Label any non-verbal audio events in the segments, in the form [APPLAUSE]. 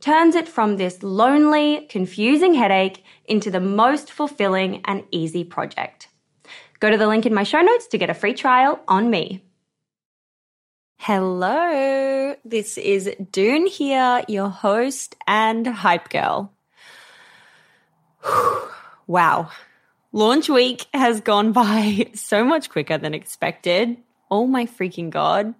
turns it from this lonely, confusing headache into the most fulfilling and easy project. Go to the link in my show notes to get a free trial on me. Hello, this is Doone here, your host and hype girl. [SIGHS] wow, launch week has gone by [LAUGHS] so much quicker than expected. Oh my freaking God.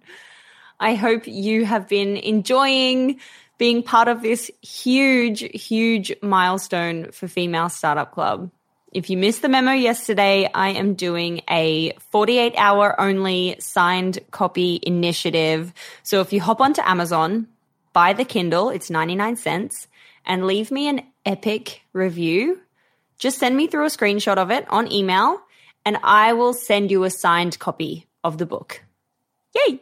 I hope you have been enjoying being part of this huge, huge milestone for Female Startup Club. If you missed the memo yesterday, I am doing a 48 hour only signed copy initiative. So if you hop onto Amazon, buy the Kindle, it's 99 cents, and leave me an epic review, just send me through a screenshot of it on email, and I will send you a signed copy of the book. Yay!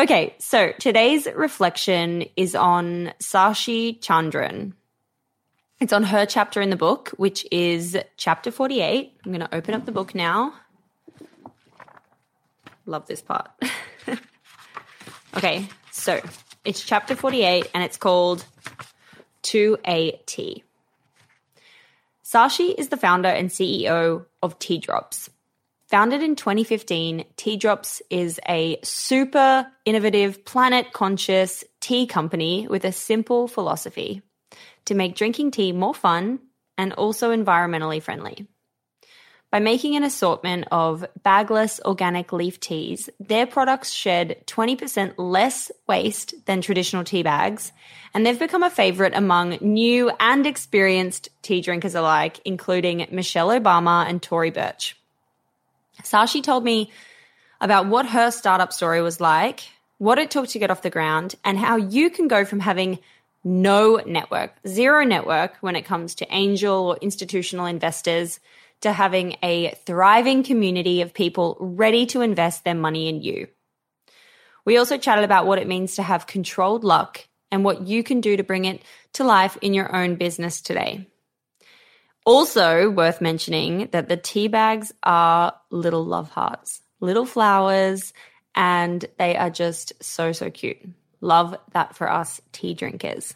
Okay, so today's reflection is on Sashee Chandran. It's on her chapter in the book, which is chapter 48. I'm going to open up the book now. Love this part. [LAUGHS] okay, so it's chapter 48 and it's called To a T. Sashee is the founder and CEO of Tea Drops. Founded in 2015, Tea Drops is a super innovative, planet conscious tea company with a simple philosophy to make drinking tea more fun and also environmentally friendly. By making an assortment of bagless organic leaf teas, their products shed 20% less waste than traditional tea bags, and they've become a favorite among new and experienced tea drinkers alike, including Michelle Obama and Tory Burch. Sashee told me about what her startup story was like, what it took to get off the ground, and how you can go from having no network, zero network when it comes to angel or institutional investors, to having a thriving community of people ready to invest their money in you. We also chatted about what it means to have controlled luck and what you can do to bring it to life in your own business today. Also, worth mentioning that the tea bags are little love hearts, little flowers, and they are just so, so cute. Love that for us tea drinkers.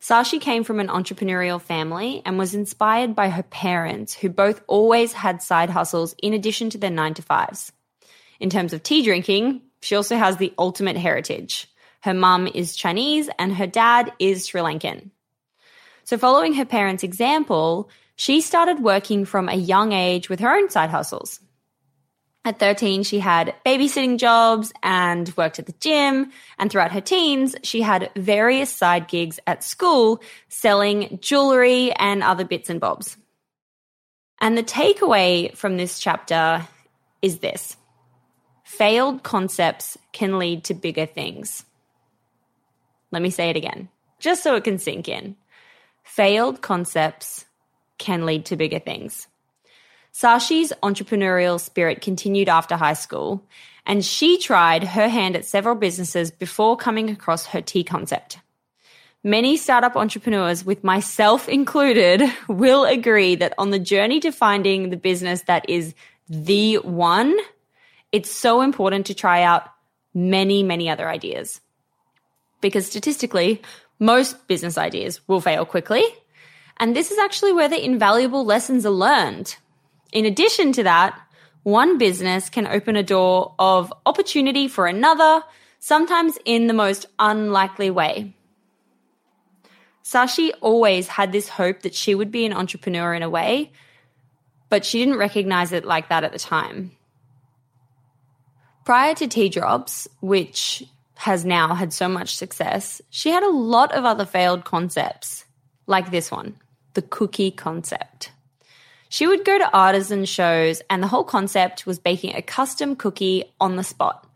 Sashee came from an entrepreneurial family and was inspired by her parents, who both always had side hustles in addition to their nine to fives. In terms of tea drinking, she also has the ultimate heritage. Her mum is Chinese and her dad is Sri Lankan. So, following her parents' example, she started working from a young age with her own side hustles. At 13, she had babysitting jobs and worked at the gym. And throughout her teens, she had various side gigs at school selling jewelry and other bits and bobs. And the takeaway from this chapter is this failed concepts can lead to bigger things. Let me say it again, just so it can sink in failed concepts can lead to bigger things. Sashee's entrepreneurial spirit continued after high school, and she tried her hand at several businesses before coming across her tea concept. Many startup entrepreneurs, with myself included, [LAUGHS] will agree that on the journey to finding the business that is the one, it's so important to try out many, many other ideas. Because statistically, most business ideas will fail quickly. And this is actually where the invaluable lessons are learned. In addition to that, one business can open a door of opportunity for another, sometimes in the most unlikely way. Sashee always had this hope that she would be an entrepreneur in a way, but she didn't recognize it like that at the time. Prior to Tea Drops, which has now had so much success, she had a lot of other failed concepts, like this one, the cookie concept. She would go to artisan shows, and the whole concept was baking a custom cookie on the spot.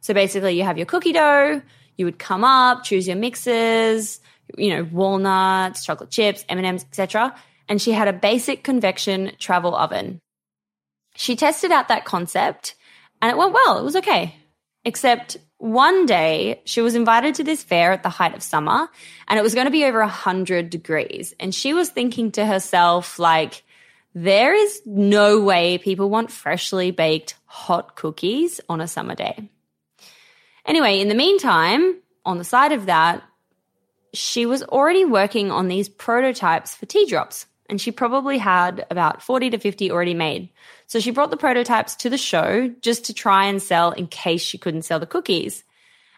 So basically, you have your cookie dough, you would come up, choose your mixes, you know, walnuts, chocolate chips, M&Ms, etc. And she had a basic convection travel oven. She tested out that concept and it went well. It was okay. Except one day she was invited to this fair at the height of summer and it was going to be over 100 degrees. And she was thinking to herself, like, there is no way people want freshly baked hot cookies on a summer day. Anyway, in the meantime, on the side of that, she was already working on these prototypes for tea drops and she probably had about 40 to 50 already made. So she brought the prototypes to the show just to try and sell in case she couldn't sell the cookies.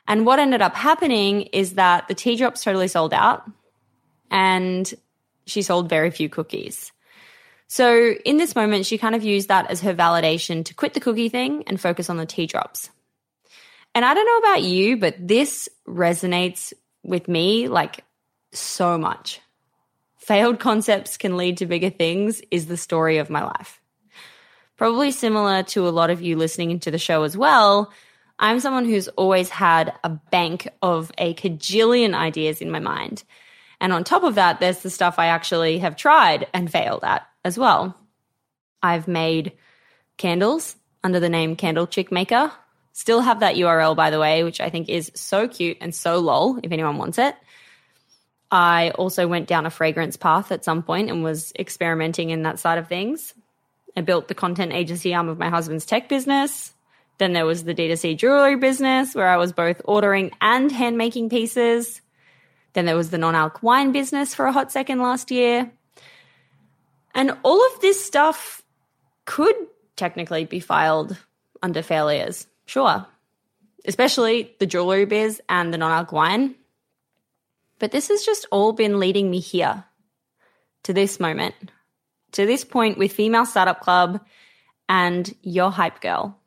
And what ended up happening is that the tea drops totally sold out and she sold very few cookies. So in this moment, she kind of used that as her validation to quit the cookie thing and focus on the tea drops. And I don't know about you, but this resonates with me like so much failed concepts can lead to bigger things is the story of my life. Probably similar to a lot of you listening to the show as well. I'm someone who's always had a bank of a cajillion ideas in my mind. And on top of that, there's the stuff I actually have tried and failed at as well. I've made candles under the name Candle Chick Maker. Still have that URL, by the way, which I think is so cute and so lol if anyone wants it. I also went down a fragrance path at some point and was experimenting in that side of things. I built the content agency arm of my husband's tech business. Then there was the D2C jewelry business where I was both ordering and hand making pieces. Then there was the non alc wine business for a hot second last year. And all of this stuff could technically be filed under failures, sure. Especially the jewelry biz and the non alc wine. But this has just all been leading me here to this moment, to this point with Female Startup Club and Your Hype Girl.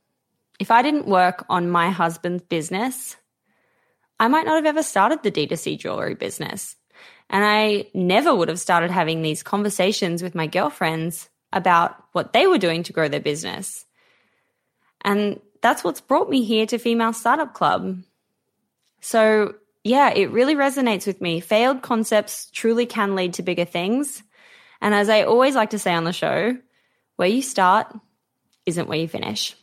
If I didn't work on my husband's business, I might not have ever started the D2C jewelry business. And I never would have started having these conversations with my girlfriends about what they were doing to grow their business. And that's what's brought me here to Female Startup Club. So yeah, it really resonates with me. Failed concepts truly can lead to bigger things. And as I always like to say on the show, where you start isn't where you finish.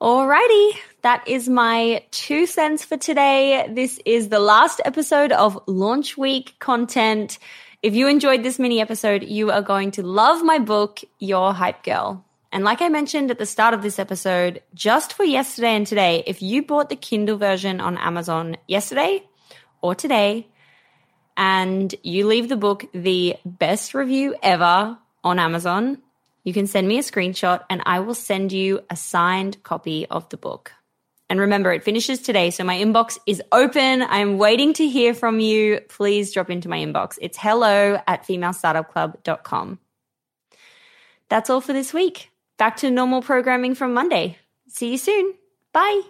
Alrighty, that is my two cents for today. This is the last episode of Launch Week content. If you enjoyed this mini episode, you are going to love my book, Your Hype Girl. And like I mentioned at the start of this episode, just for yesterday and today, if you bought the Kindle version on Amazon yesterday or today, and you leave the book the best review ever on Amazon, you can send me a screenshot and I will send you a signed copy of the book. And remember, it finishes today, so my inbox is open. I'm waiting to hear from you. Please drop into my inbox. It's hello at femalestartupclub.com. That's all for this week back to normal programming from Monday. See you soon. Bye.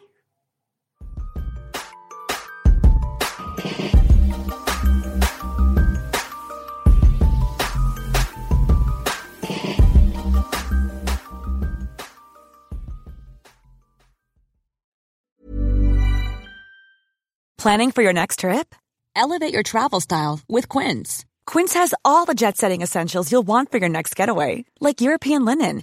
Planning for your next trip? Elevate your travel style with Quince. Quince has all the jet setting essentials you'll want for your next getaway, like European linen